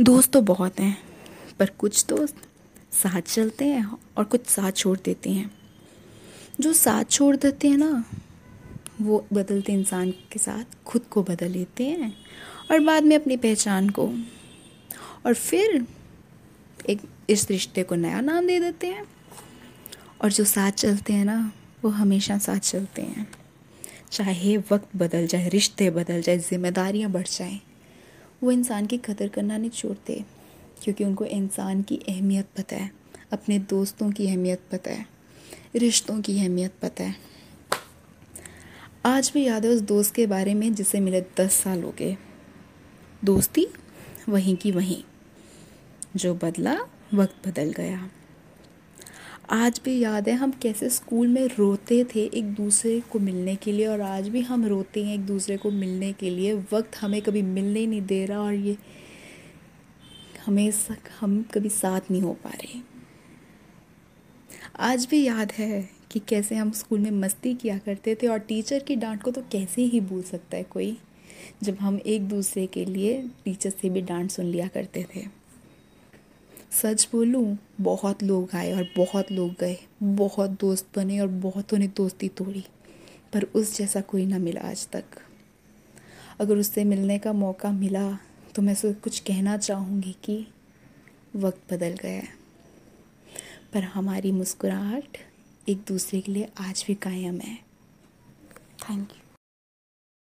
दोस्त तो बहुत हैं, पर कुछ दोस्त साथ चलते हैं और कुछ साथ छोड़ देते हैं। जो साथ छोड़ देते हैं ना, वो बदलते इंसान के साथ खुद को बदल लेते हैं और बाद में अपनी पहचान को। और फिर एक इस रिश्ते को नया नाम दे देते हैं और जो साथ चलते हैं ना, वो हमेशा साथ चलते हैं। चाहे वक्त बदल जाए, रिश्ते बदल जाए, जिम्मेदारियाँ बढ़ जाएँ वो इंसान की कदर करना नहीं छोड़ते, क्योंकि उनको इंसान की अहमियत पता है, अपने दोस्तों की अहमियत पता है, रिश्तों की अहमियत पता है। आज भी याद है उस दोस्त के बारे में जिसे मिले दस साल हो गए। दोस्ती, वहीं की वहीं, जो बदला, वक्त बदल गया। आज भी याद है हम कैसे स्कूल में रोते थे एक दूसरे को मिलने के लिए और आज भी हम रोते हैं एक दूसरे को मिलने के लिए। वक्त हमें कभी मिलने नहीं दे रहा और ये हमें हम कभी साथ नहीं हो पा रहे। आज भी याद है कि कैसे हम स्कूल में मस्ती किया करते थे और टीचर की डांट को तो कैसे ही भूल सकता है कोई, जब हम एक दूसरे के लिए टीचर से भी डांट सुन लिया करते थे। सच बोलूँ, बहुत लोग आए और बहुत लोग गए। बहुत दोस्त बने और बहुतों ने दोस्ती तोड़ी, पर उस जैसा कोई ना मिला आज तक। अगर उससे मिलने का मौका मिला तो मैं उसे कुछ कहना चाहूँगी कि वक्त बदल गया है। पर हमारी मुस्कुराहट एक दूसरे के लिए आज भी कायम है। Thank you